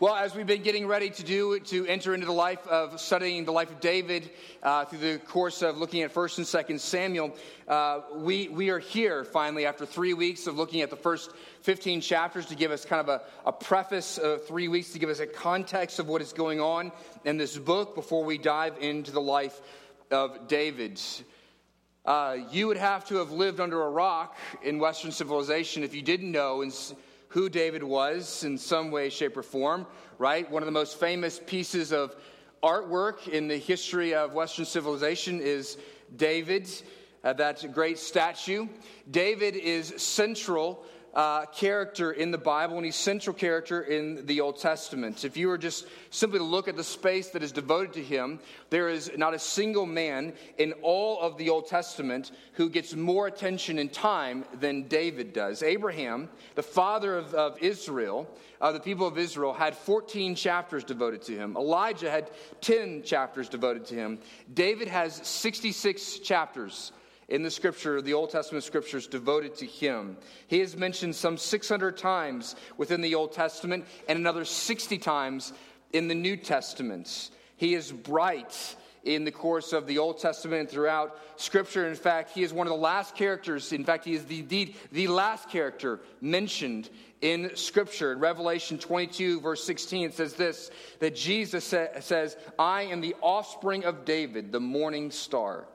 Well, as we've been getting ready to do to enter into the life of studying the life of David uh, through the course of looking at First and Second Samuel, uh, we we are here finally after three weeks of looking at the first 15 chapters to give us kind of a, a preface of three weeks to give us a context of what is going on in this book before we dive into the life of David. Uh, you would have to have lived under a rock in Western civilization if you didn't know. And, who David was in some way, shape, or form, right? One of the most famous pieces of artwork in the history of Western civilization is David, uh, that great statue. David is central uh, character in the Bible, and he's central character in the Old Testament. If you were just simply to look at the space that is devoted to him, there is not a single man in all of the Old Testament who gets more attention and time than David does. Abraham, the father of, of Israel, uh, the people of Israel, had 14 chapters devoted to him. Elijah had 10 chapters devoted to him. David has 66 chapters in the scripture, the Old Testament scriptures devoted to him. He is mentioned some 600 times within the Old Testament and another 60 times in the New Testament. He is bright in the course of the Old Testament and throughout Scripture. In fact, he is one of the last characters. In fact, he is the, the, the last character mentioned in Scripture. In Revelation 22, verse 16, it says this that Jesus sa- says, I am the offspring of David, the morning star.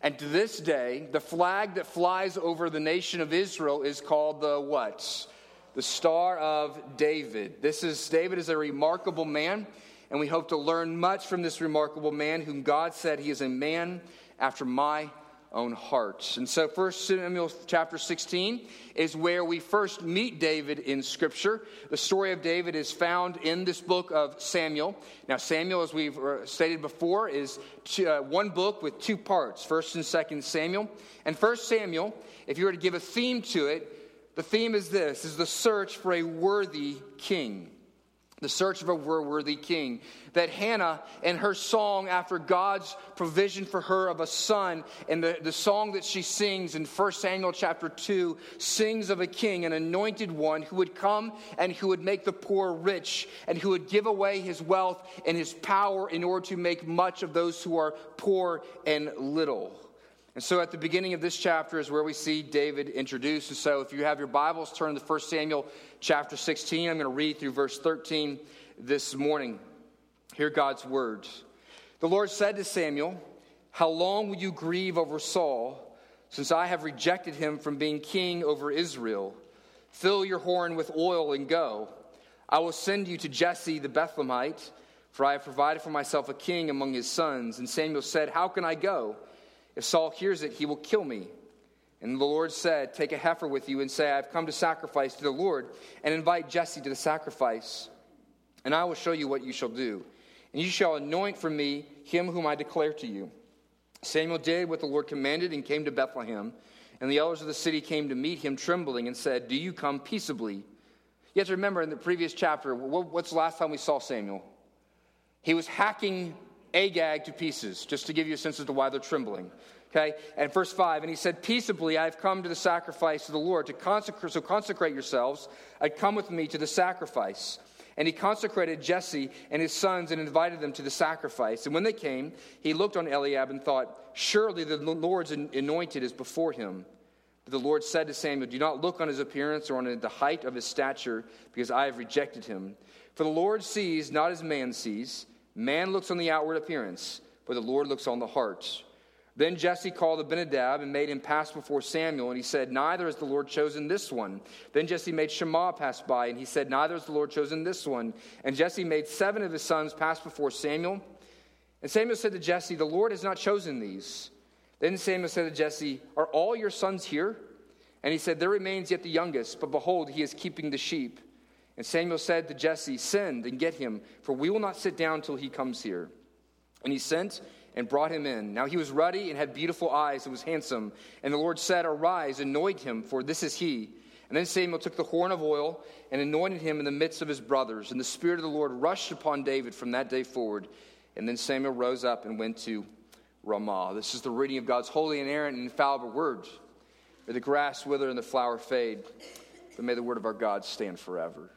And to this day, the flag that flies over the nation of Israel is called the what? The Star of David. This is David is a remarkable man, and we hope to learn much from this remarkable man whom God said he is a man after my own hearts. And so, First Samuel chapter 16 is where we first meet David in Scripture. The story of David is found in this book of Samuel. Now, Samuel, as we've uh, stated before, is two, uh, one book with two parts First and Second Samuel. And First Samuel, if you were to give a theme to it, the theme is this: is the search for a worthy king the search of a worthy king. That Hannah and her song after God's provision for her of a son, and the, the song that she sings in 1 Samuel chapter 2 sings of a king, an anointed one who would come and who would make the poor rich, and who would give away his wealth and his power in order to make much of those who are poor and little. And so at the beginning of this chapter is where we see David introduced. And so if you have your Bibles, turn to 1 Samuel chapter 16. I'm going to read through verse 13 this morning. Hear God's words. The Lord said to Samuel, How long will you grieve over Saul, since I have rejected him from being king over Israel? Fill your horn with oil and go. I will send you to Jesse the Bethlehemite, for I have provided for myself a king among his sons. And Samuel said, How can I go? If Saul hears it, he will kill me. And the Lord said, Take a heifer with you and say, I've come to sacrifice to the Lord, and invite Jesse to the sacrifice. And I will show you what you shall do. And you shall anoint for me him whom I declare to you. Samuel did what the Lord commanded and came to Bethlehem. And the elders of the city came to meet him, trembling, and said, Do you come peaceably? You have to remember in the previous chapter, what's the last time we saw Samuel? He was hacking Agag to pieces, just to give you a sense as to why they're trembling. Okay? And verse 5, and he said, Peaceably I have come to the sacrifice of the Lord, to consecrate, so consecrate yourselves. I come with me to the sacrifice. And he consecrated Jesse and his sons and invited them to the sacrifice. And when they came, he looked on Eliab and thought, Surely the Lord's anointed is before him. But the Lord said to Samuel, Do not look on his appearance or on the height of his stature, because I have rejected him. For the Lord sees not as man sees. Man looks on the outward appearance, but the Lord looks on the heart. Then Jesse called Abinadab and made him pass before Samuel, and he said, Neither has the Lord chosen this one. Then Jesse made Shammah pass by, and he said, Neither has the Lord chosen this one. And Jesse made seven of his sons pass before Samuel. And Samuel said to Jesse, The Lord has not chosen these. Then Samuel said to Jesse, Are all your sons here? And he said, There remains yet the youngest, but behold, he is keeping the sheep. And Samuel said to Jesse, Send and get him, for we will not sit down till he comes here. And he sent and brought him in. Now he was ruddy and had beautiful eyes and was handsome. And the Lord said, Arise, anoint him, for this is he. And then Samuel took the horn of oil and anointed him in the midst of his brothers. And the Spirit of the Lord rushed upon David from that day forward. And then Samuel rose up and went to Ramah. This is the reading of God's holy, inerrant, and infallible words. May the grass wither and the flower fade, but may the word of our God stand forever.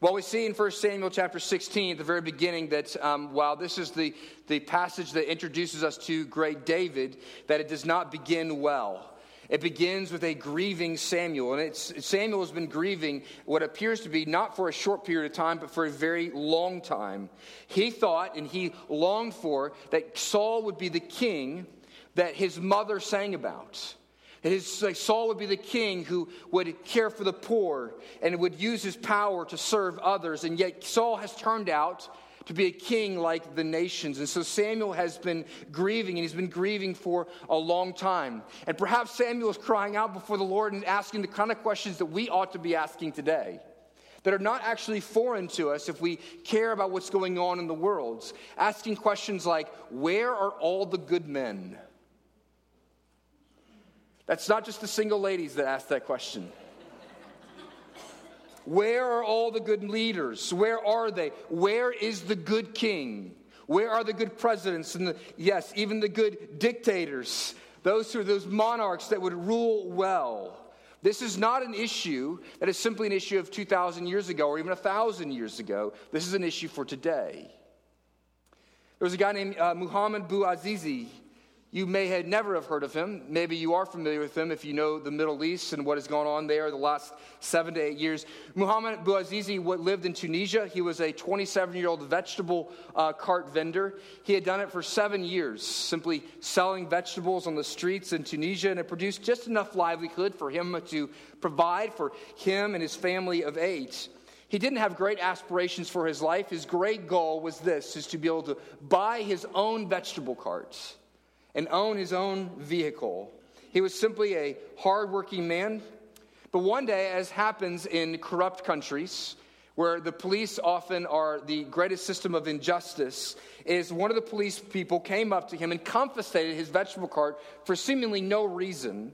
Well, we see in 1 Samuel chapter 16 at the very beginning that um, while this is the, the passage that introduces us to great David, that it does not begin well. It begins with a grieving Samuel. And Samuel has been grieving what appears to be not for a short period of time, but for a very long time. He thought and he longed for that Saul would be the king that his mother sang about. His, like Saul would be the king who would care for the poor and would use his power to serve others. And yet Saul has turned out to be a king like the nations. And so Samuel has been grieving, and he's been grieving for a long time. And perhaps Samuel is crying out before the Lord and asking the kind of questions that we ought to be asking today. That are not actually foreign to us if we care about what's going on in the world. Asking questions like, Where are all the good men? That's not just the single ladies that ask that question. Where are all the good leaders? Where are they? Where is the good king? Where are the good presidents and the, yes, even the good dictators? Those who are those monarchs that would rule well. This is not an issue that is simply an issue of 2,000 years ago or even 1,000 years ago. This is an issue for today. There was a guy named uh, Muhammad Bouazizi you may have never have heard of him. Maybe you are familiar with him if you know the Middle East and what has gone on there the last seven to eight years. Muhammad Bouazizi lived in Tunisia. He was a 27 year old vegetable uh, cart vendor. He had done it for seven years, simply selling vegetables on the streets in Tunisia, and it produced just enough livelihood for him to provide for him and his family of eight. He didn't have great aspirations for his life. His great goal was this, is to be able to buy his own vegetable carts and own his own vehicle. He was simply a hardworking man. But one day, as happens in corrupt countries, where the police often are the greatest system of injustice, is one of the police people came up to him and confiscated his vegetable cart for seemingly no reason.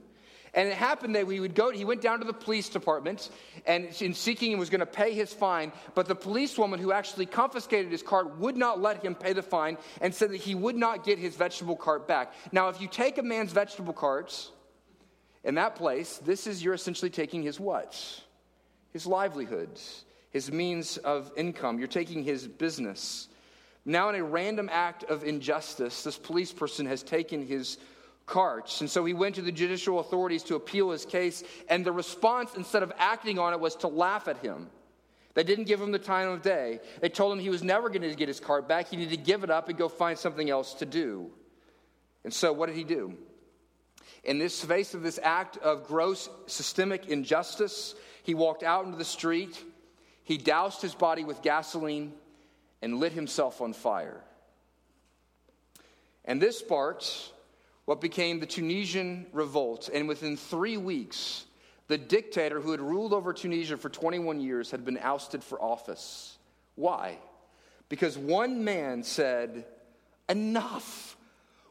And it happened that we would go, he went down to the police department and in seeking and was going to pay his fine. But the policewoman who actually confiscated his cart would not let him pay the fine and said that he would not get his vegetable cart back. Now, if you take a man's vegetable carts in that place, this is you're essentially taking his what? His livelihood, his means of income. You're taking his business. Now, in a random act of injustice, this police person has taken his carts. And so he went to the judicial authorities to appeal his case, and the response, instead of acting on it, was to laugh at him. They didn't give him the time of day. They told him he was never going to get his cart back. He needed to give it up and go find something else to do. And so, what did he do? In this face of this act of gross systemic injustice, he walked out into the street, he doused his body with gasoline, and lit himself on fire. And this sparked what became the Tunisian revolt. And within three weeks, the dictator who had ruled over Tunisia for 21 years had been ousted for office. Why? Because one man said, Enough.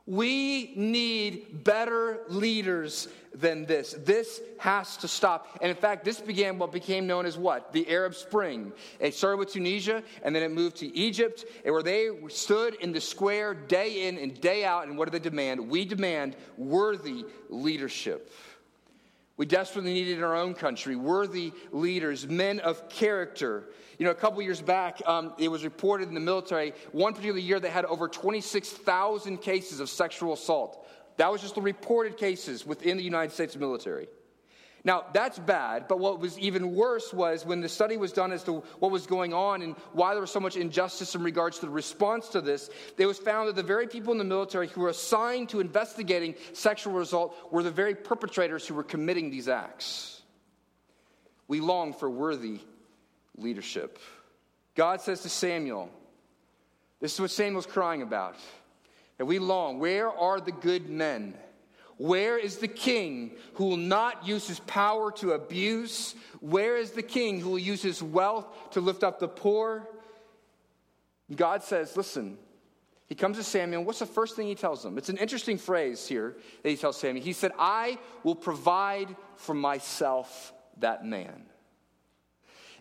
We need better leaders than this. This has to stop. And in fact, this began what became known as what? The Arab Spring. It started with Tunisia, and then it moved to Egypt, where they stood in the square day in and day out. And what do they demand? We demand worthy leadership. We desperately need it in our own country. Worthy leaders, men of character. You know, a couple years back, um, it was reported in the military, one particular year they had over 26,000 cases of sexual assault. That was just the reported cases within the United States military. Now, that's bad, but what was even worse was when the study was done as to what was going on and why there was so much injustice in regards to the response to this, it was found that the very people in the military who were assigned to investigating sexual assault were the very perpetrators who were committing these acts. We long for worthy leadership. God says to Samuel, this is what Samuel's crying about, that we long, where are the good men? Where is the king who will not use his power to abuse? Where is the king who will use his wealth to lift up the poor? God says, Listen, he comes to Samuel. What's the first thing he tells him? It's an interesting phrase here that he tells Samuel. He said, I will provide for myself that man.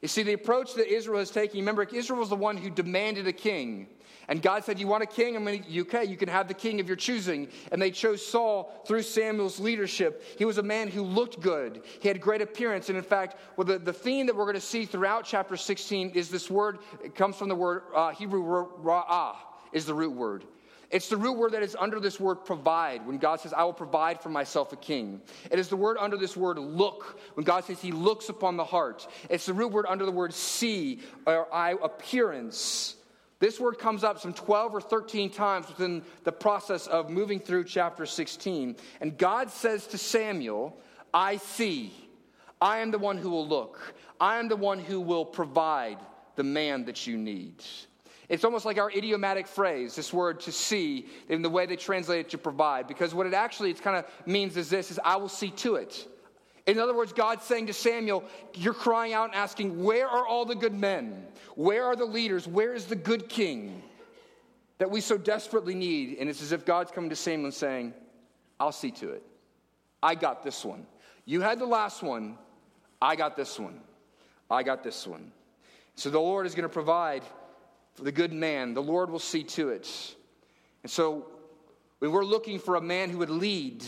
You see, the approach that Israel is taking, remember, Israel was the one who demanded a king. And God said, You want a king? I'm going to, okay, you can have the king of your choosing. And they chose Saul through Samuel's leadership. He was a man who looked good, he had great appearance. And in fact, well, the, the theme that we're going to see throughout chapter 16 is this word, it comes from the word uh, Hebrew, ra'ah, is the root word. It's the root word that is under this word provide when God says, I will provide for myself a king. It is the word under this word look when God says he looks upon the heart. It's the root word under the word see or eye appearance. This word comes up some 12 or 13 times within the process of moving through chapter 16. And God says to Samuel, I see. I am the one who will look. I am the one who will provide the man that you need. It's almost like our idiomatic phrase, this word to see, in the way they translate it to provide, because what it actually kind of means is this is I will see to it. In other words, God's saying to Samuel, You're crying out and asking, Where are all the good men? Where are the leaders? Where is the good king that we so desperately need? And it's as if God's coming to Samuel and saying, I'll see to it. I got this one. You had the last one. I got this one. I got this one. So the Lord is going to provide for the good man. The Lord will see to it. And so when we're looking for a man who would lead,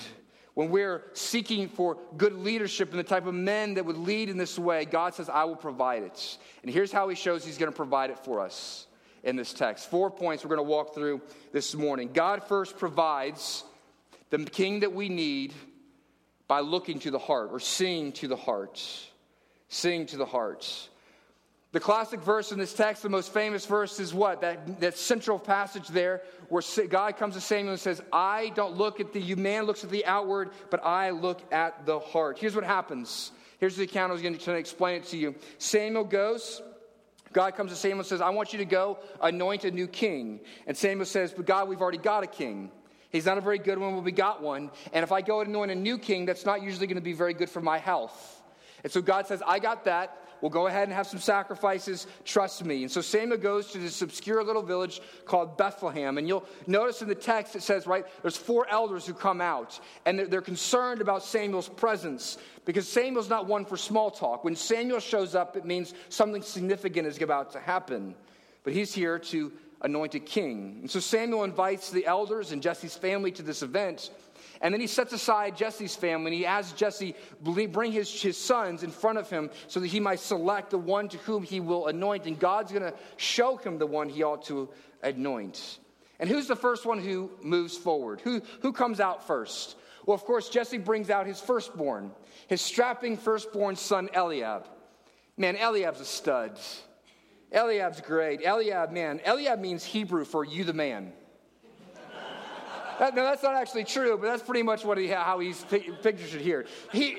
when we're seeking for good leadership and the type of men that would lead in this way, God says, I will provide it. And here's how He shows He's going to provide it for us in this text. Four points we're going to walk through this morning. God first provides the king that we need by looking to the heart or seeing to the heart. Seeing to the heart. The classic verse in this text, the most famous verse, is what? That, that central passage there where God comes to Samuel and says, I don't look at the, man looks at the outward, but I look at the heart. Here's what happens. Here's the account I was going to explain it to you. Samuel goes, God comes to Samuel and says, I want you to go anoint a new king. And Samuel says, But God, we've already got a king. He's not a very good one, but we got one. And if I go and anoint a new king, that's not usually going to be very good for my health. And so God says, I got that. We'll go ahead and have some sacrifices. Trust me. And so Samuel goes to this obscure little village called Bethlehem. And you'll notice in the text it says, right, there's four elders who come out. And they're, they're concerned about Samuel's presence because Samuel's not one for small talk. When Samuel shows up, it means something significant is about to happen. But he's here to anoint a king. And so Samuel invites the elders and Jesse's family to this event. And then he sets aside Jesse's family and he asks Jesse bring his, his sons in front of him so that he might select the one to whom he will anoint. And God's going to show him the one he ought to anoint. And who's the first one who moves forward? Who, who comes out first? Well, of course, Jesse brings out his firstborn, his strapping firstborn son, Eliab. Man, Eliab's a stud. Eliab's great. Eliab, man, Eliab means Hebrew for you the man. That, no, that's not actually true, but that's pretty much what he, how he's pictured here. He,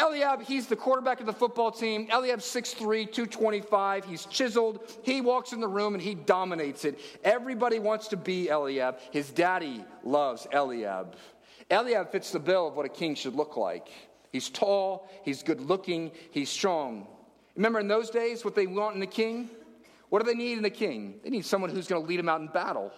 Eliab, he's the quarterback of the football team. Eliab's 6'3, 225. He's chiseled. He walks in the room and he dominates it. Everybody wants to be Eliab. His daddy loves Eliab. Eliab fits the bill of what a king should look like. He's tall, he's good looking, he's strong. Remember in those days what they want in a king? What do they need in a king? They need someone who's going to lead them out in battle.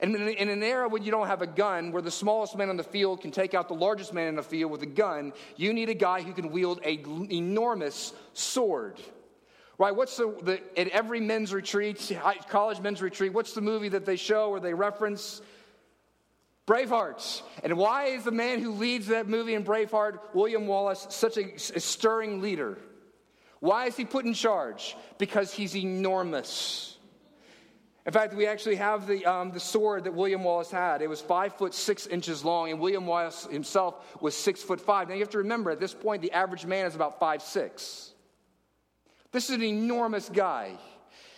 And in an era when you don't have a gun, where the smallest man on the field can take out the largest man in the field with a gun, you need a guy who can wield an enormous sword. Right? What's the, the at every men's retreat, college men's retreat, what's the movie that they show or they reference? Braveheart. And why is the man who leads that movie in Braveheart, William Wallace, such a, a stirring leader? Why is he put in charge? Because he's enormous. In fact, we actually have the, um, the sword that William Wallace had. It was five foot six inches long, and William Wallace himself was six foot five. Now you have to remember, at this point, the average man is about five six. This is an enormous guy.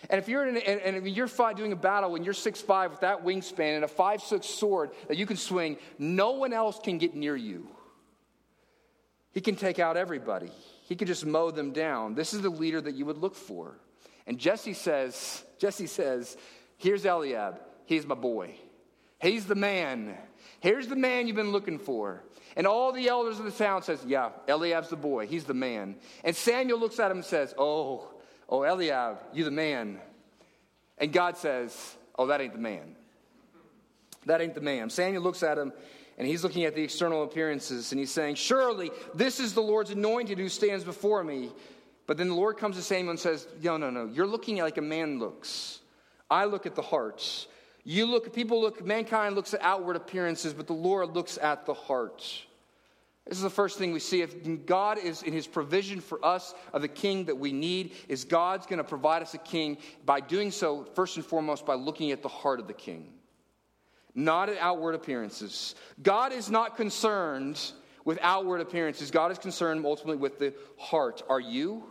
And if you're in, and, and you're doing a battle and you're six five with that wingspan and a five six sword that you can swing, no one else can get near you. He can take out everybody. He can just mow them down. This is the leader that you would look for. And Jesse says, Jesse says, Here's Eliab. He's my boy. He's the man. Here's the man you've been looking for. And all the elders of the town says, Yeah, Eliab's the boy. He's the man. And Samuel looks at him and says, Oh, oh, Eliab, you the man. And God says, Oh, that ain't the man. That ain't the man. Samuel looks at him and he's looking at the external appearances and he's saying, Surely this is the Lord's anointed who stands before me. But then the Lord comes to Samuel and says, No, no, no. You're looking like a man looks. I look at the hearts. You look, people look, mankind looks at outward appearances, but the Lord looks at the heart. This is the first thing we see. If God is in his provision for us of the king that we need, is God's going to provide us a king by doing so, first and foremost, by looking at the heart of the king, not at outward appearances. God is not concerned with outward appearances, God is concerned ultimately with the heart. Are you?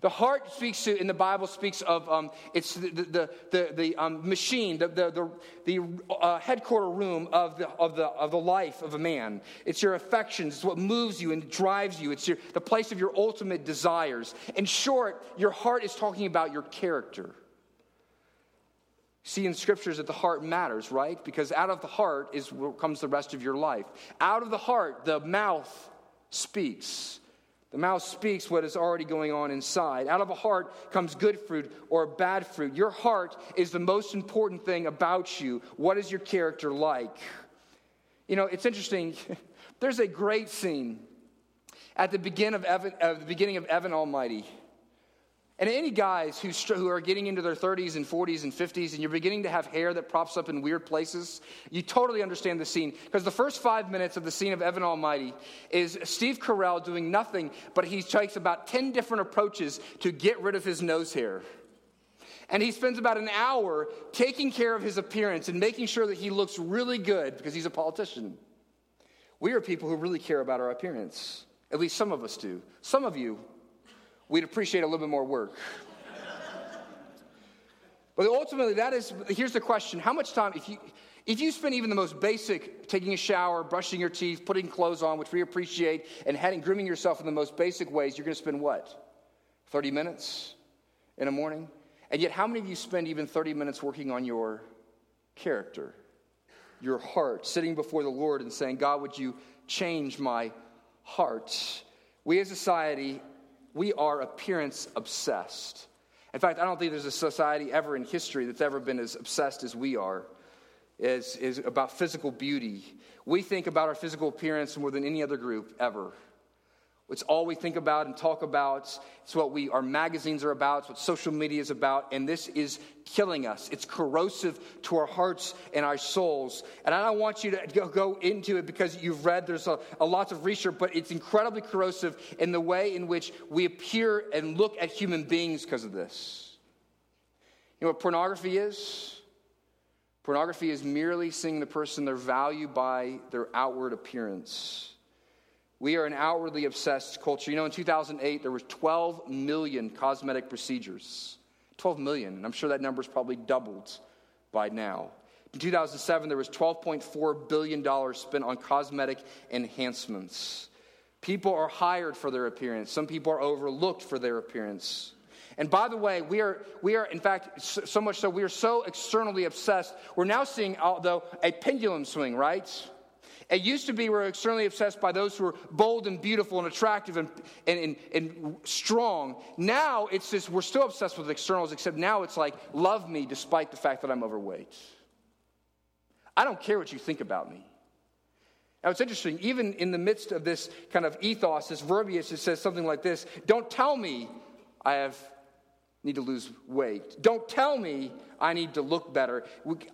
The heart speaks to, in the Bible, speaks of um, it's the, the, the, the um, machine, the, the, the, the uh, headquarter room of the, of, the, of the life of a man. It's your affections, it's what moves you and drives you, it's your, the place of your ultimate desires. In short, your heart is talking about your character. See in scriptures that the heart matters, right? Because out of the heart is where comes the rest of your life. Out of the heart, the mouth speaks. The mouth speaks what is already going on inside. Out of a heart comes good fruit or bad fruit. Your heart is the most important thing about you. What is your character like? You know, it's interesting. There's a great scene at the beginning of Evan, uh, the beginning of Evan Almighty. And any guys who, who are getting into their 30s and 40s and 50s, and you're beginning to have hair that props up in weird places, you totally understand the scene. Because the first five minutes of the scene of Evan Almighty is Steve Carell doing nothing, but he takes about 10 different approaches to get rid of his nose hair. And he spends about an hour taking care of his appearance and making sure that he looks really good because he's a politician. We are people who really care about our appearance. At least some of us do. Some of you we'd appreciate a little bit more work. but ultimately, that is here's the question how much time, if you, if you spend even the most basic, taking a shower, brushing your teeth, putting clothes on, which we appreciate, and heading, grooming yourself in the most basic ways, you're going to spend what? 30 minutes in a morning? And yet, how many of you spend even 30 minutes working on your character, your heart, sitting before the Lord and saying, God, would you change my heart? We as a society we are appearance obsessed. In fact, I don't think there's a society ever in history that's ever been as obsessed as we are, is, is about physical beauty. We think about our physical appearance more than any other group ever. It's all we think about and talk about. It's what we, our magazines are about. It's what social media is about. And this is killing us. It's corrosive to our hearts and our souls. And I don't want you to go, into it because you've read, there's a, a lots of research, but it's incredibly corrosive in the way in which we appear and look at human beings because of this. You know what pornography is? Pornography is merely seeing the person their value by their outward appearance. We are an outwardly obsessed culture. You know, in 2008, there was 12 million cosmetic procedures. 12 million, and I'm sure that number's probably doubled by now. In 2007, there was $12.4 billion spent on cosmetic enhancements. People are hired for their appearance. Some people are overlooked for their appearance. And by the way, we are, we are in fact, so much so, we are so externally obsessed. We're now seeing, although, a pendulum swing, right? It used to be we were externally obsessed by those who were bold and beautiful and attractive and, and, and, and strong. Now it's just, we're still obsessed with externals, except now it's like, love me despite the fact that I'm overweight. I don't care what you think about me. Now it's interesting, even in the midst of this kind of ethos, this verbiage, it says something like this Don't tell me I have need to lose weight. Don't tell me I need to look better.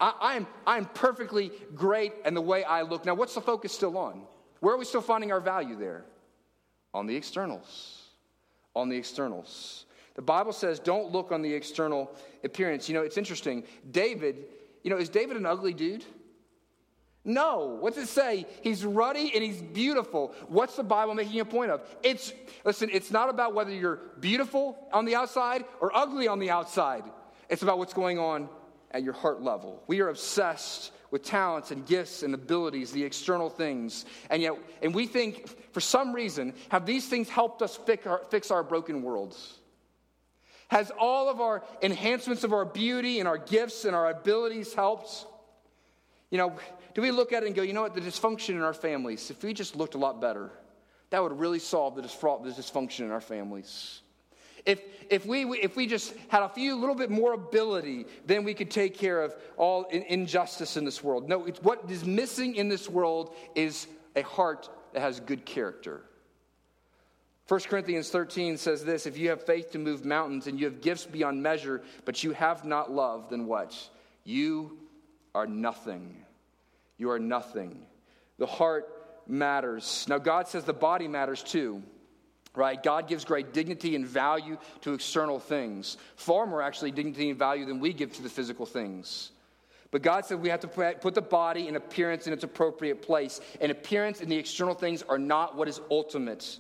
I, am I'm, I'm perfectly great in the way I look. Now, what's the focus still on? Where are we still finding our value there? On the externals. On the externals. The Bible says don't look on the external appearance. You know, it's interesting. David, you know, is David an ugly dude? No. What's it say? He's ruddy and he's beautiful. What's the Bible making a point of? It's, listen, it's not about whether you're beautiful on the outside or ugly on the outside. It's about what's going on at your heart level. We are obsessed with talents and gifts and abilities, the external things. And yet, and we think, for some reason, have these things helped us fix our, fix our broken worlds? Has all of our enhancements of our beauty and our gifts and our abilities helped? You know, do we look at it and go, you know what, the dysfunction in our families, if we just looked a lot better, that would really solve the, dysfunction in our families. If, if, we, if we just had a few little bit more ability, then we could take care of all injustice in this world. No, what is missing in this world is a heart that has good character. 1 Corinthians 13 says this If you have faith to move mountains and you have gifts beyond measure, but you have not love, then what? You are nothing. You are nothing. The heart matters. Now, God says the body matters too, right? God gives great dignity and value to external things, far more actually dignity and value than we give to the physical things. But God said we have to put the body and appearance in its appropriate place. And appearance and the external things are not what is ultimate.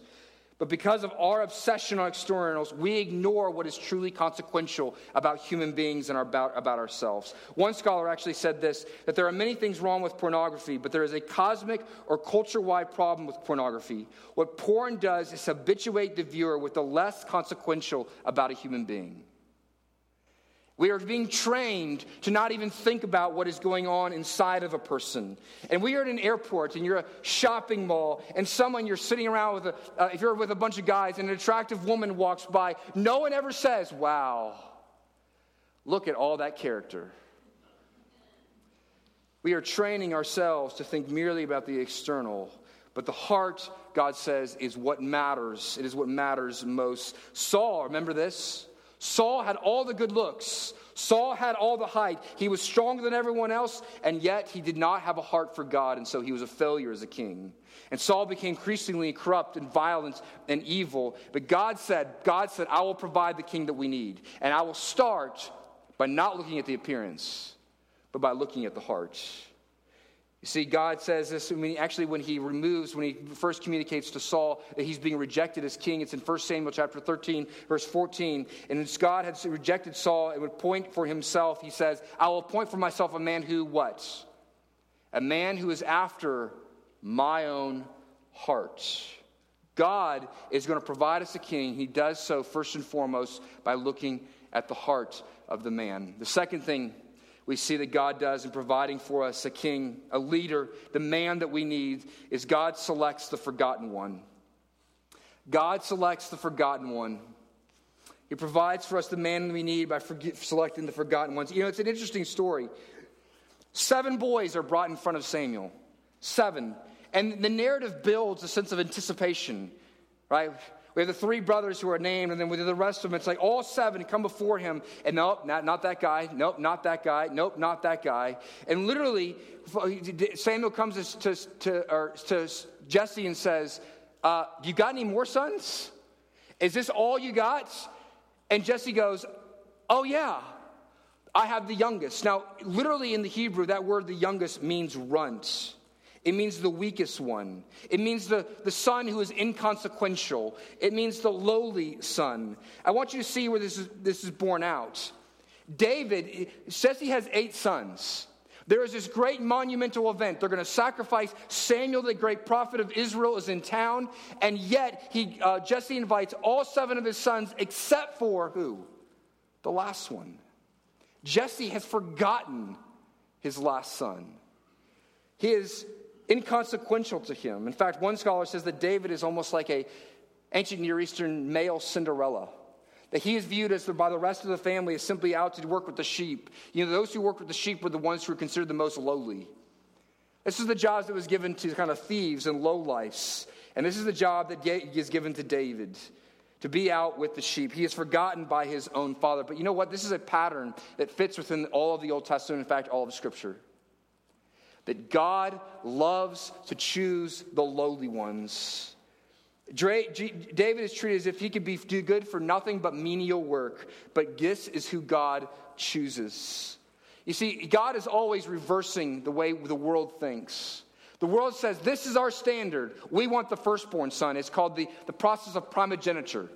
But because of our obsession on externals, we ignore what is truly consequential about human beings and about, about ourselves. One scholar actually said this that there are many things wrong with pornography, but there is a cosmic or culture wide problem with pornography. What porn does is habituate the viewer with the less consequential about a human being. We are being trained to not even think about what is going on inside of a person. And we are at an airport and you're a shopping mall and someone you're sitting around with, a, uh, if you're with a bunch of guys and an attractive woman walks by, no one ever says, wow, look at all that character. We are training ourselves to think merely about the external, but the heart, God says, is what matters. It is what matters most. Saul, remember this? Saul had all the good looks. Saul had all the height. He was stronger than everyone else, and yet he did not have a heart for God, and so he was a failure as a king. And Saul became increasingly corrupt and violent and evil. But God said, God said, I will provide the king that we need. And I will start by not looking at the appearance, but by looking at the heart. You see, God says this I mean, actually when he removes, when he first communicates to Saul that he's being rejected as king. It's in 1 Samuel chapter 13, verse 14. And as God had rejected Saul, it would point for himself. He says, I will appoint for myself a man who what? A man who is after my own heart. God is going to provide us a king. He does so first and foremost by looking at the heart of the man. The second thing we see that God does in providing for us a king, a leader, the man that we need, is God selects the forgotten one. God selects the forgotten one. He provides for us the man we need by selecting the forgotten ones. You know, it's an interesting story. Seven boys are brought in front of Samuel. Seven. And the narrative builds a sense of anticipation, right? We have the three brothers who are named, and then with the rest of them, it's like all seven come before him, and nope, not, not that guy, nope, not that guy, nope, not that guy. And literally, Samuel comes to, to, to Jesse and says, uh, You got any more sons? Is this all you got? And Jesse goes, Oh, yeah, I have the youngest. Now, literally in the Hebrew, that word, the youngest, means runt. It means the weakest one. It means the, the son who is inconsequential. It means the lowly son. I want you to see where this is, this is borne out. David says he has eight sons. There is this great monumental event. They're going to sacrifice Samuel, the great prophet of Israel, is in town, and yet he, uh, Jesse invites all seven of his sons except for who? The last one. Jesse has forgotten his last son. He is inconsequential to him. In fact, one scholar says that David is almost like a ancient Near Eastern male Cinderella. That he is viewed as the, by the rest of the family as simply out to work with the sheep. You know, those who work with the sheep were the ones who were considered the most lowly. This is the job that was given to kind of thieves and lowlifes. And this is the job that is given to David to be out with the sheep. He is forgotten by his own father. But you know what? This is a pattern that fits within all of the Old Testament, in fact, all of Scripture that God loves to choose the lowly ones. David is treated as if he could be do good for nothing but menial work, but this is who God chooses. You see, God is always reversing the way the world thinks. The world says, This is our standard. We want the firstborn son. It's called the, the process of primogeniture.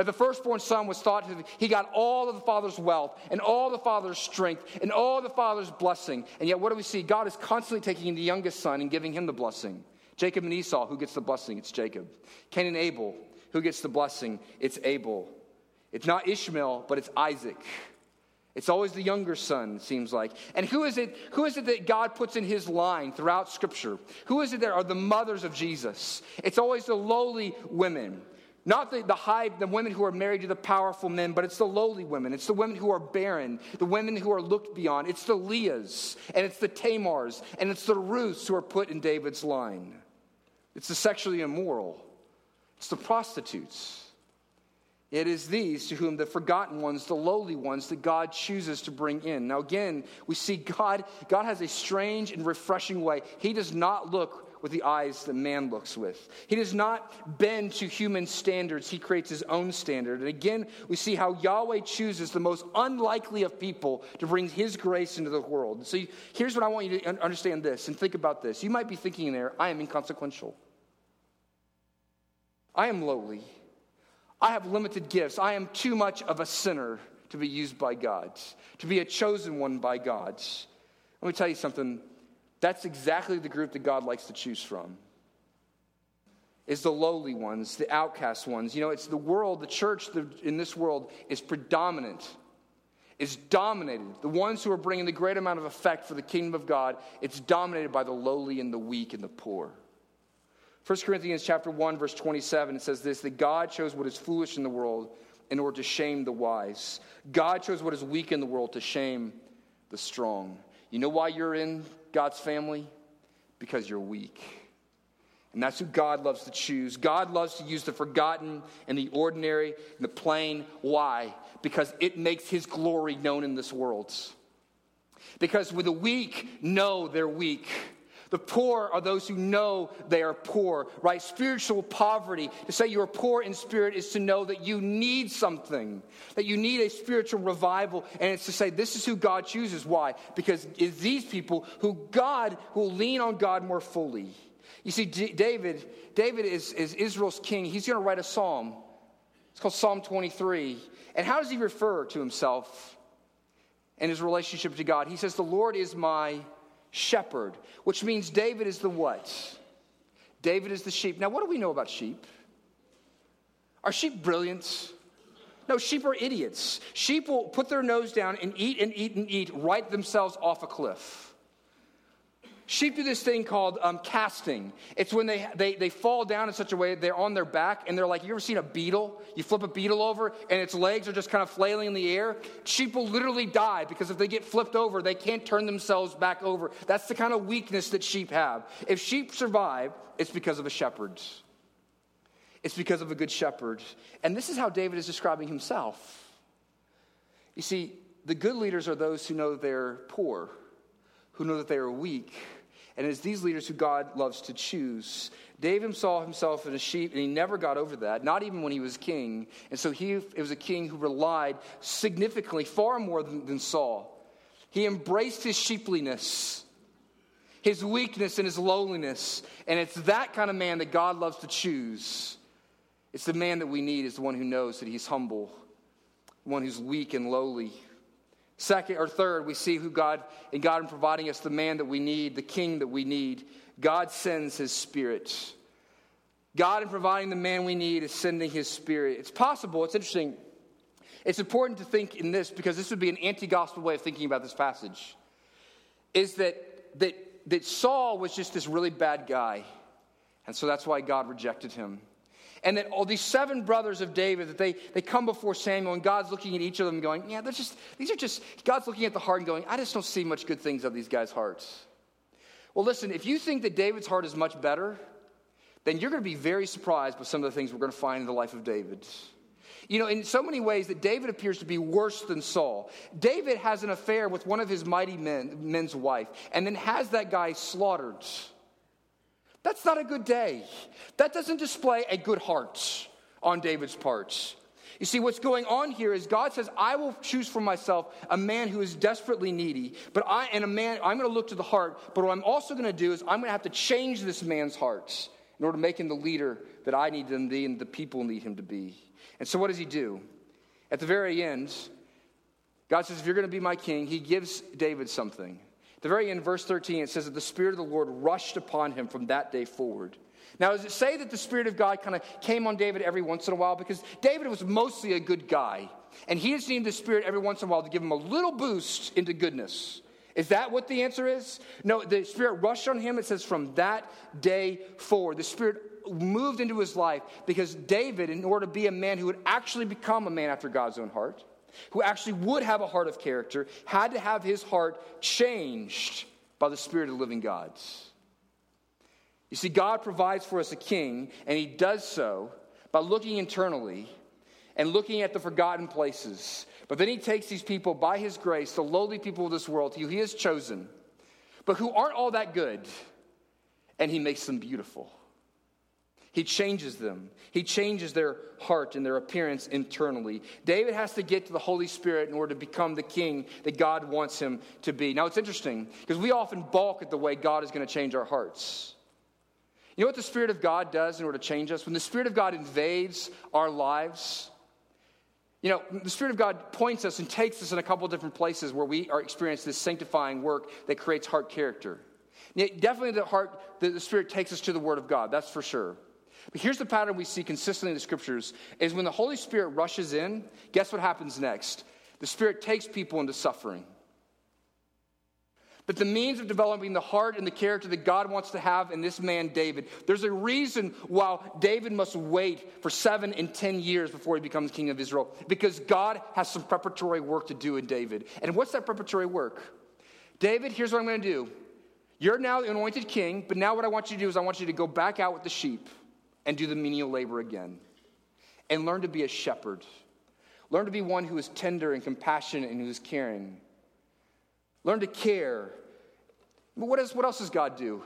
That the firstborn son was thought to, he got all of the father's wealth and all the father's strength and all the father's blessing. And yet, what do we see? God is constantly taking the youngest son and giving him the blessing. Jacob and Esau, who gets the blessing? It's Jacob. Cain and Abel, who gets the blessing? It's Abel. It's not Ishmael, but it's Isaac. It's always the younger son, seems like. And who is it, who is it that God puts in his line throughout Scripture? Who is it that are the mothers of Jesus? It's always the lowly women. Not the, the high, the women who are married to the powerful men, but it's the lowly women. It's the women who are barren, the women who are looked beyond. It's the Leahs, and it's the Tamars, and it's the Ruths who are put in David's line. It's the sexually immoral. It's the prostitutes. It is these to whom the forgotten ones, the lowly ones, that God chooses to bring in. Now, again, we see God, God has a strange and refreshing way. He does not look with the eyes that man looks with. He does not bend to human standards, he creates his own standard. And again, we see how Yahweh chooses the most unlikely of people to bring his grace into the world. So here's what I want you to understand this and think about this. You might be thinking there, I am inconsequential. I am lowly. I have limited gifts. I am too much of a sinner to be used by God, to be a chosen one by God. Let me tell you something. That's exactly the group that God likes to choose from. Is the lowly ones, the outcast ones. You know, it's the world, the church in this world is predominant, is dominated. The ones who are bringing the great amount of effect for the kingdom of God, it's dominated by the lowly and the weak and the poor. 1 Corinthians chapter 1 verse 27 it says this that God chose what is foolish in the world in order to shame the wise. God chose what is weak in the world to shame the strong. You know why you're in God's family? Because you're weak. And that's who God loves to choose. God loves to use the forgotten and the ordinary and the plain. Why? Because it makes his glory known in this world. Because when the weak know they're weak, the poor are those who know they are poor, right? Spiritual poverty, to say you are poor in spirit is to know that you need something, that you need a spiritual revival. And it's to say this is who God chooses. Why? Because it's these people who God will lean on God more fully. You see, D- David, David is, is Israel's king. He's going to write a psalm. It's called Psalm 23. And how does he refer to himself and his relationship to God? He says, The Lord is my shepherd, which means David is the what? David is the sheep. Now, what do we know about sheep? Are sheep brilliant? No, sheep are idiots. Sheep will put their nose down and eat and eat and eat, right themselves off a cliff. Sheep do this thing called um, casting. It's when they, they, they fall down in such a way they're on their back and they're like, you ever seen a beetle? You flip a beetle over and its legs are just kind of flailing in the air. Sheep will literally die because if they get flipped over, they can't turn themselves back over. That's the kind of weakness that sheep have. If sheep survive, it's because of a shepherd. It's because of a good shepherd. And this is how David is describing himself. You see, the good leaders are those who know they're poor, who know that they are weak and it's these leaders who God loves to choose. David saw himself as a sheep, and he never got over that, not even when he was king. And so he it was a king who relied significantly, far more than, than Saul. He embraced his sheepliness, his weakness, and his lowliness. And it's that kind of man that God loves to choose. It's the man that we need, is the one who knows that he's humble, one who's weak and lowly. Second or third, we see who God and God in providing us the man that we need, the king that we need. God sends his spirit. God in providing the man we need is sending his spirit. It's possible, it's interesting. It's important to think in this because this would be an anti-gospel way of thinking about this passage. Is that that that Saul was just this really bad guy. And so that's why God rejected him. And then all these seven brothers of David, that they, they come before Samuel, and God's looking at each of them going, Yeah, they're just, these are just, God's looking at the heart and going, I just don't see much good things of these guys' hearts. Well, listen, if you think that David's heart is much better, then you're going to be very surprised by some of the things we're going to find in the life of David. You know, in so many ways that David appears to be worse than Saul. David has an affair with one of his mighty men, men's wife, and then has that guy slaughtered. That's not a good day. That doesn't display a good heart on David's part. You see, what's going on here is God says, I will choose for myself a man who is desperately needy, but I, and a man, I'm to look to the heart, but what I'm also to do is I'm to have to change this man's heart in order to make him the leader that I need him to be and the people need him to be. And so what does he do? At the very end, God says, if you're to be my king, he gives David something the very end, verse 13, it says that the Spirit of the Lord rushed upon him from that day forward. Now, does it say that the Spirit of God kind of came on David every once in a while? Because David was mostly a good guy, and he just needed the Spirit every once in a while to give him a little boost into goodness. Is that what the answer is? No, the Spirit rushed on him. It says from that day forward. The Spirit moved into his life because David, in order to be a man who would actually become a man after God's own heart, who actually would have a heart of character, had to have his heart changed by the Spirit of the living God. You see, God provides for us a king, and he does so by looking internally and looking at the forgotten places. But then he takes these people by his grace, the lowly people of this world, who he has chosen, but who aren't all that good, and he makes them beautiful. He changes them. He changes their heart and their appearance internally. David has to get to the Holy Spirit in order to become the king that God wants him to be. Now, it's interesting because we often balk at the way God is going to change our hearts. You know what the Spirit of God does in order to change us? When the Spirit of God invades our lives, you know, the Spirit of God points us and takes us in a couple different places where we are experiencing this sanctifying work that creates heart character. definitely, the heart, the Spirit takes us to the Word of God, that's for sure. But here's the pattern we see consistently in the scriptures is when the Holy Spirit rushes in, guess what happens next? The Spirit takes people into suffering. But the means of developing the heart and the character that God wants to have in this man, David, there's a reason why David must wait for seven and ten years before he becomes king of Israel. Because God has some preparatory work to do in David. And what's that preparatory work? David, here's what I'm going to do. You're now the anointed king, but now what I want you to do is I want you to go back out with the sheep and do the menial labor again. And learn to be a shepherd. Learn to be one who is tender and compassionate and who is caring. Learn to care. But what, is, what else does God do?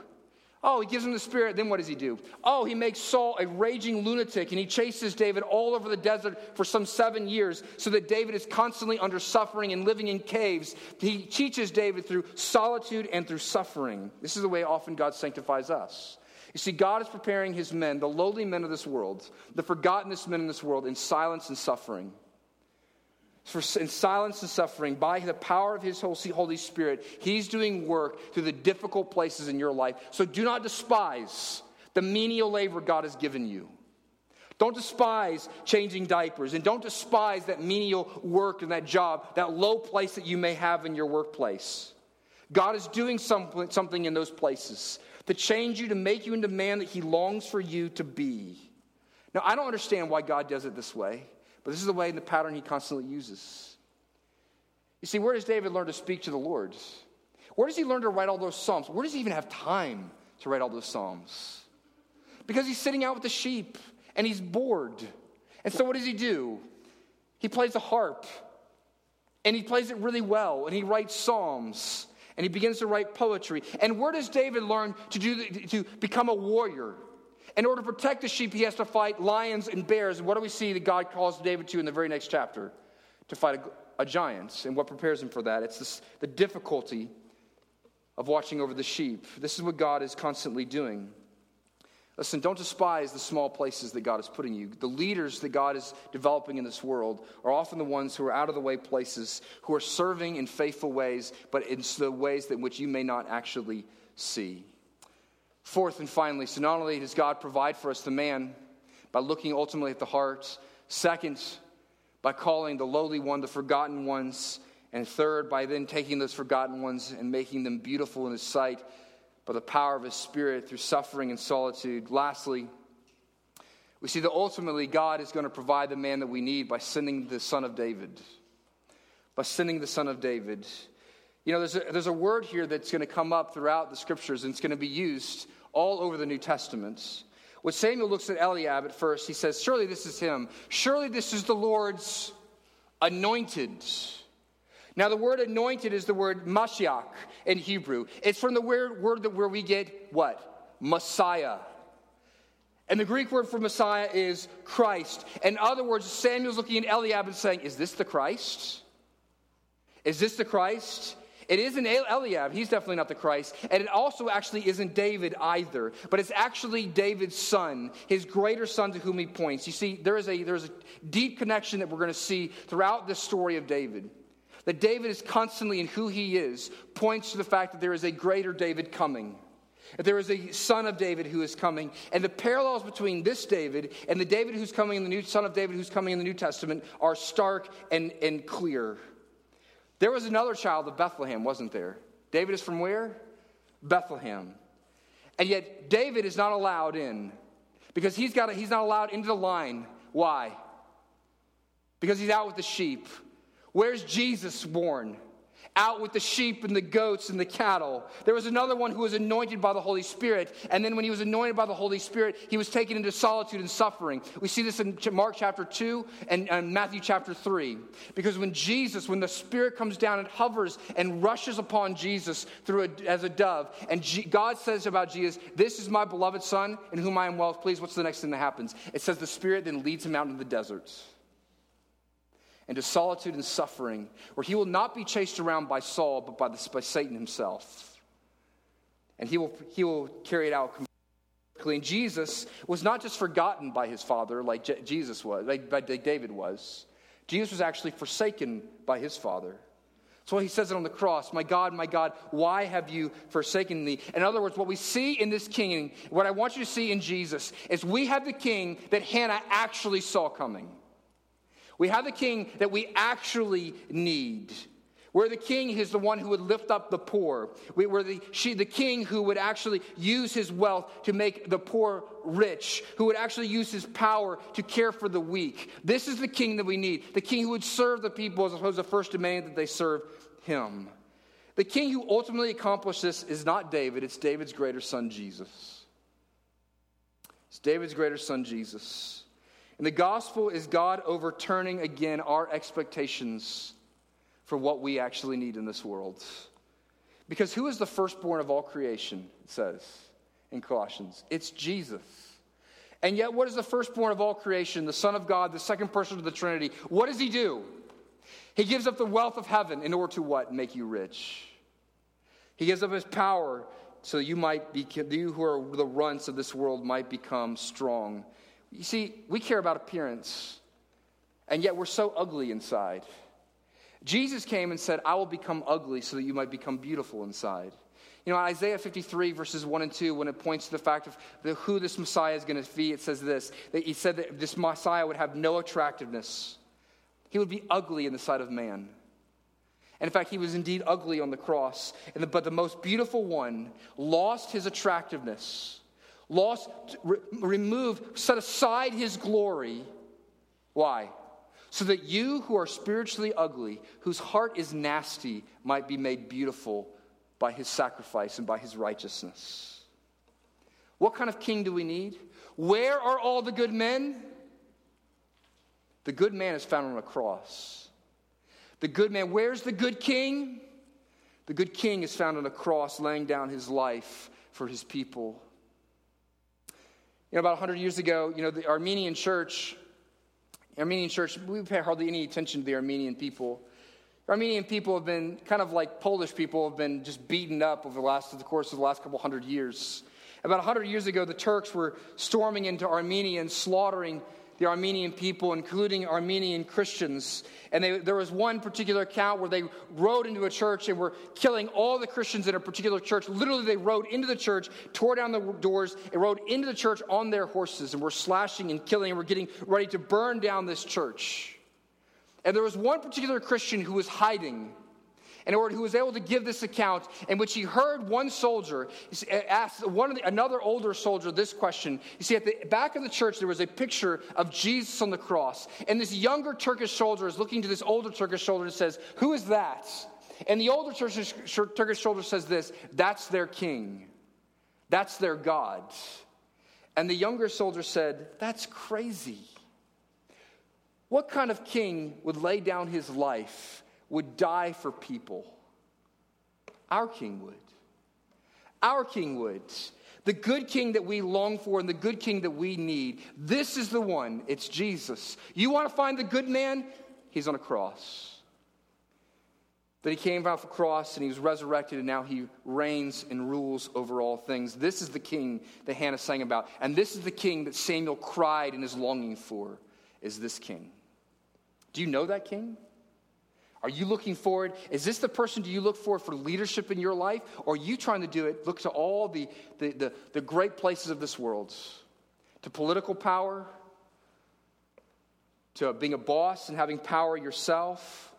Oh, he gives him the Spirit. Then what does he do? Oh, he makes Saul a raging lunatic and he chases David all over the desert for some seven years so that David is constantly under suffering and living in caves. He teaches David through solitude and through suffering. This is the way often God sanctifies us. You see, God is preparing his men, the lowly men of this world, the forgottenest men in this world, in silence and suffering. For in silence and suffering, by the power of his Holy Spirit, he's doing work through the difficult places in your life. So do not despise the menial labor God has given you. Don't despise changing diapers, and don't despise that menial work and that job, that low place that you may have in your workplace. God is doing something in those places to change you, to make you into man that he longs for you to be. Now, I don't understand why God does it this way, but this is the way and the pattern he constantly uses. You see, where does David learn to speak to the Lord? Where does he learn to write all those Psalms? Where does he even have time to write all those Psalms? Because he's sitting out with the sheep and he's bored. And so, what does he do? He plays the harp and he plays it really well and he writes Psalms and he begins to write poetry. And where does David learn to, do, to become a warrior? In order to protect the sheep, he has to fight lions and bears. And what do we see that God calls David to in the very next chapter? To fight a, a giant. And what prepares him for that? It's this, the difficulty of watching over the sheep. This is what God is constantly doing. Listen, don't despise the small places that God is putting you. The leaders that God is developing in this world are often the ones who are out of the way places, who are serving in faithful ways, but in the ways that which you may not actually see. Fourth and finally, so not only does God provide for us the man by looking ultimately at the heart, second, by calling the lowly one the forgotten ones, and third, by then taking those forgotten ones and making them beautiful in his sight by the power of his spirit through suffering and solitude. Lastly, we see that ultimately God is going to provide the man that we need by sending the son of David. By sending the son of David. You know, there's a, there's a word here that's going to come up throughout the scriptures and it's going to be used all over the New Testament. When Samuel looks at Eliab at first, he says, Surely this is him. Surely this is the Lord's anointed. Now, the word anointed is the word Mashiach in Hebrew. It's from the word, word that where we get what? Messiah. And the Greek word for Messiah is Christ. In other words, Samuel's looking at Eliab and saying, Is this the Christ? Is this the Christ? It isn't Eliab. He's definitely not the Christ. And it also actually isn't David either. But it's actually David's son, his greater son to whom he points. You see, there is a, there's a deep connection that we're going to see throughout this story of David that David is constantly in who he is points to the fact that there is a greater David coming. That there is a son of David who is coming. And the parallels between this David and the David who's coming in the new son of David who's coming in the New Testament are stark and, and clear. There was another child of Bethlehem, wasn't there? David is from where? Bethlehem. And yet David is not allowed in because he's, got a, he's not allowed into the line. Why? Because he's out with the sheep. Where's Jesus born? out with the sheep and the goats and the cattle. There was another one who was anointed by the Holy Spirit. And then when he was anointed by the Holy Spirit, he was taken into solitude and suffering. We see this in Mark chapter 2 and, and Matthew chapter 3. Because when Jesus, when the Spirit comes down and hovers and rushes upon Jesus through a, as a dove, and G, God says about Jesus, This is my beloved Son in whom I am well pleased, what's the next thing that happens? It says the Spirit then leads him out into the deserts into solitude and suffering, where he will not be chased around by Saul, but by, the, by Satan himself. And he will, he will carry it out completely. And Jesus was not just forgotten by his father, like Je- Jesus was, like, like David was. Jesus was actually forsaken by his father. So he says it on the cross My God, my God, why have you forsaken me? In other words, what we see in this king, what I want you to see in Jesus, is we have the king that Hannah actually saw coming. We have the king that we actually need. Where the king is the one who would lift up the poor. We, where the, she, the king who would actually use his wealth to make the poor rich, who would actually use his power to care for the weak. This is the king that we need. The king who would serve the people as opposed to first demanding that they serve him. The king who ultimately accomplished this is not David, it's David's greater son, Jesus. It's David's greater son, Jesus. And the gospel is God overturning again our expectations for what we actually need in this world. Because who is the firstborn of all creation, it says in Colossians? It's Jesus. And yet, what is the firstborn of all creation, the Son of God, the second person of the Trinity? What does he do? He gives up the wealth of heaven in order to what? Make you rich. He gives up his power so you might be, you who are the runts of this world might become strong you see, we care about appearance, and yet we're so ugly inside. Jesus came and said, I will become ugly so that you might become beautiful inside. You know, Isaiah 53, verses 1 and 2, when it points to the fact of the, who this Messiah is going to be, it says this that he said that this Messiah would have no attractiveness. He would be ugly in the sight of man. And in fact, he was indeed ugly on the cross. The, but the most beautiful one lost his attractiveness lost, re- removed, set aside his glory. Why? So that you who are spiritually ugly, whose heart is nasty, might be made beautiful by his sacrifice and by his righteousness. What kind of king do we need? Where are all the good men? The good man is found on a cross. The good man, where's the good king? The good king is found on a cross, laying down his life for his people. Know, about 100 years ago, you know, the Armenian church, Armenian church, we pay hardly any attention to the Armenian people. Armenian people have been kind of like Polish people have been just beaten up over the last the course of the last couple hundred years. About 100 years ago, the Turks were storming into Armenia and slaughtering the Armenian people, including Armenian Christians. And they, there was one particular account where they rode into a church and were killing all the Christians in a particular church. Literally, they rode into the church, tore down the doors, and rode into the church on their horses and were slashing and killing and were getting ready to burn down this church. And there was one particular Christian who was hiding in order who was able to give this account in which he heard one soldier ask one the, another older soldier this question. You see, at the back of the church, there was a picture of Jesus on the cross. And this younger Turkish soldier is looking to this older Turkish soldier and says, Who is that? And the older Turkish soldier says this That's their king, that's their God. And the younger soldier said, That's crazy. What kind of king would lay down his life would die for people. Our king would. Our king would. The good king that we long for and the good king that we need. This is the one. It's Jesus. You want to find the good man? He's on a cross. That he came off a cross and he was resurrected and now he reigns and rules over all things. This is the king that Hannah sang about. And this is the king that Samuel cried and is longing for, is this king. Do you know that king? Are you looking forward? Is this the person do you look for for leadership in your life? Or are you trying to do it, look to all the, the, the, the great places of this world? To political power? To being a boss and having power yourself?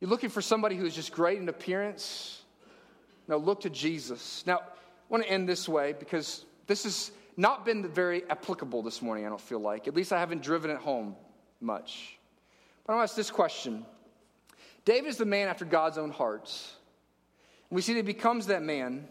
You're looking for somebody who is just great in appearance? No, look to Jesus. Now, I want to end this way because this has not been very applicable this morning, I don't feel like. At least I haven't driven it home much. But I want to ask this question David is the man after God's own heart. And we see that he becomes that man,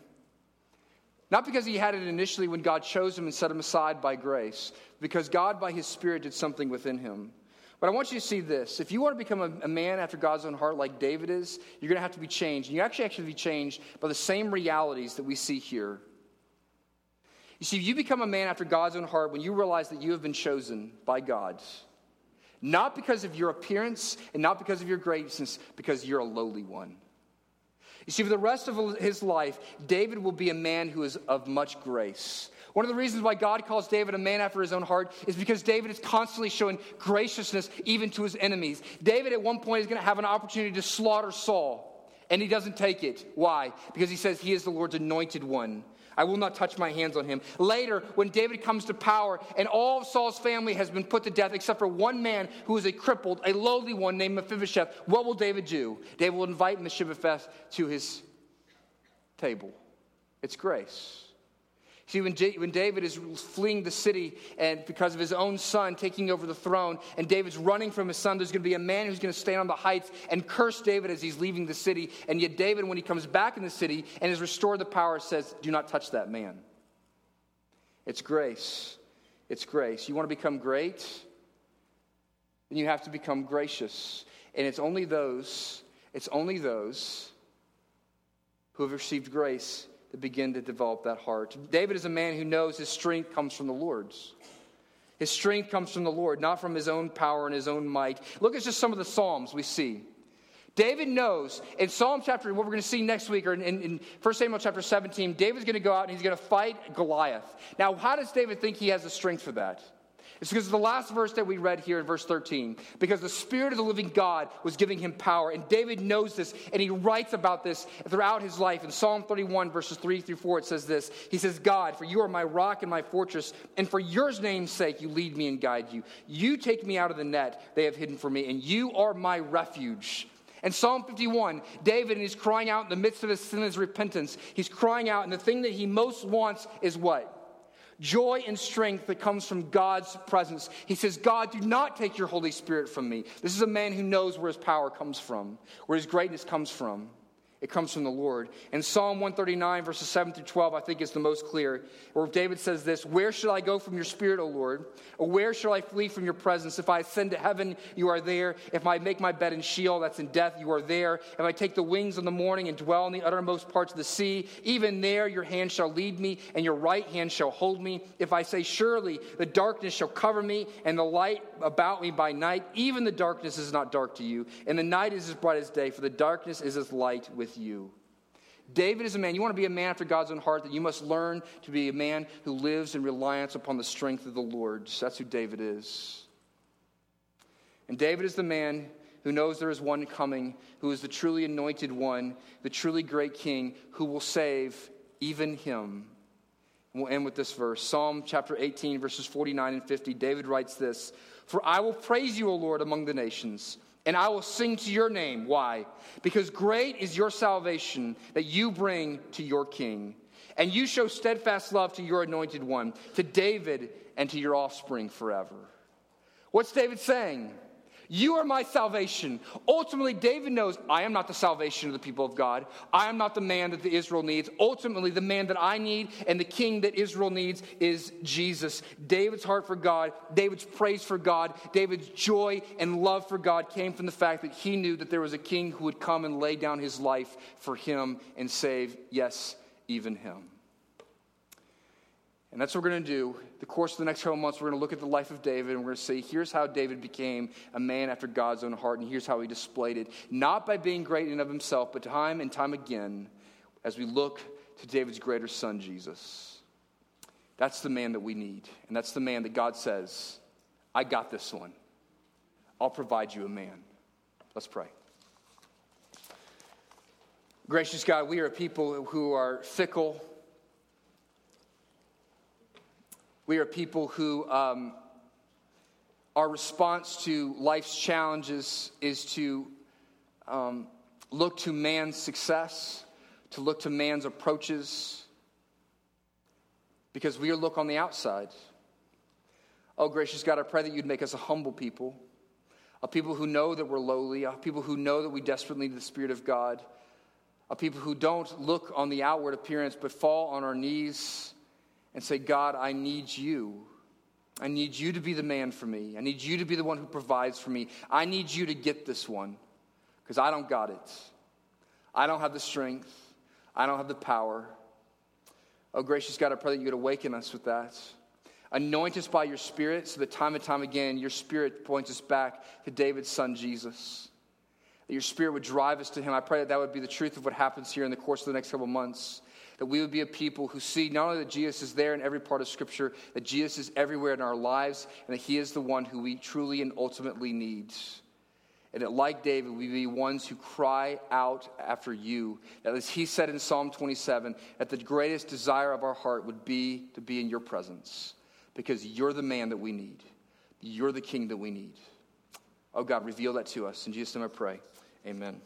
not because he had it initially when God chose him and set him aside by grace, because God, by his Spirit, did something within him. But I want you to see this. If you want to become a, a man after God's own heart like David is, you're going to have to be changed. And you actually have to be changed by the same realities that we see here. You see, you become a man after God's own heart when you realize that you have been chosen by God. Not because of your appearance and not because of your greatness, because you're a lowly one. You see, for the rest of his life, David will be a man who is of much grace. One of the reasons why God calls David a man after his own heart is because David is constantly showing graciousness even to his enemies. David, at one point, is going to have an opportunity to slaughter Saul, and he doesn't take it. Why? Because he says he is the Lord's anointed one. I will not touch my hands on him. Later, when David comes to power and all of Saul's family has been put to death except for one man who is a crippled, a lowly one named Mephibosheth, what will David do? David will invite Mephibosheth to his table. It's grace. See, when, when David is fleeing the city and because of his own son taking over the throne, and David's running from his son, there's going to be a man who's going to stand on the heights and curse David as he's leaving the city. And yet, David, when he comes back in the city and is restored the power, says, Do not touch that man. It's grace. It's grace. You want to become great? Then you have to become gracious. And it's only those, it's only those who have received grace begin to develop that heart. David is a man who knows his strength comes from the Lord's. His strength comes from the Lord, not from his own power and his own might. Look at just some of the Psalms we see. David knows in Psalm chapter, what we're going to see next week, or in, in 1 Samuel chapter 17, David's going to go out and he's going to fight Goliath. Now, how does David think he has the strength for that? It's because of the last verse that we read here in verse 13. Because the Spirit of the living God was giving him power. And David knows this, and he writes about this throughout his life. In Psalm 31, verses 3 through 4, it says this He says, God, for you are my rock and my fortress, and for your name's sake you lead me and guide you. You take me out of the net they have hidden for me, and you are my refuge. And Psalm 51, David, and he's crying out in the midst of his sin, his repentance. He's crying out, and the thing that he most wants is what? Joy and strength that comes from God's presence. He says, God, do not take your Holy Spirit from me. This is a man who knows where his power comes from, where his greatness comes from. It comes from the Lord. And Psalm 139, verses 7 through 12, I think is the most clear, where David says this Where should I go from your spirit, O Lord? Or where shall I flee from your presence? If I ascend to heaven, you are there. If I make my bed in Sheol, that's in death, you are there. If I take the wings of the morning and dwell in the uttermost parts of the sea, even there your hand shall lead me, and your right hand shall hold me. If I say, Surely the darkness shall cover me, and the light about me by night, even the darkness is not dark to you, and the night is as bright as day, for the darkness is as light with you. David is a man, you want to be a man after God's own heart, that you must learn to be a man who lives in reliance upon the strength of the Lord. That's who David is. And David is the man who knows there is one coming, who is the truly anointed one, the truly great king, who will save even him. And we'll end with this verse Psalm chapter 18, verses 49 and 50. David writes this For I will praise you, O Lord, among the nations and I will sing to your name. Why? Because great is your salvation that you bring to your king. And you show steadfast love to your anointed one, to David and to your offspring forever. What's David saying? You are my salvation. Ultimately, David knows I am not the salvation of the people of God. I am not the man that the Israel needs. Ultimately, the man that I need and the king that Israel needs is Jesus. David's heart for God, David's praise for God, David's joy and love for God came from the fact that he knew that there was a king who would come and lay down his life for him and save, yes, even him. And that's what we're going to do. The course of the next couple months, we're going to look at the life of David and we're going to say, here's how David became a man after God's own heart, and here's how he displayed it. Not by being great in of himself, but time and time again as we look to David's greater son, Jesus. That's the man that we need. And that's the man that God says, I got this one. I'll provide you a man. Let's pray. Gracious God, we are a people who are fickle We are people who, um, our response to life's challenges is to um, look to man's success, to look to man's approaches, because we look on the outside. Oh, gracious God, I pray that you'd make us a humble people, a people who know that we're lowly, a people who know that we desperately need the Spirit of God, a people who don't look on the outward appearance but fall on our knees and say, God, I need you. I need you to be the man for me. I need you to be the one who provides for me. I need you to get this one because I don't got it. I don't have the strength. I don't have the power. Oh, gracious God, I pray that you would awaken us with that. Anoint us by your Spirit so that time and time again your Spirit points us back to David's son, Jesus. That your Spirit would drive us to him. I pray that that would be the truth of what happens here in the course of the next couple months that we would be a people who see not only that Jesus is there in every part of Scripture, that Jesus is everywhere in our lives, and that He is the one who we truly and ultimately need. And that, like David, we be ones who cry out after you. That, as he said in Psalm 27, that the greatest desire of our heart would be to be in your presence, because you're the man that we need. You're the king that we need. Oh God, reveal that to us. In Jesus' name I pray. Amen.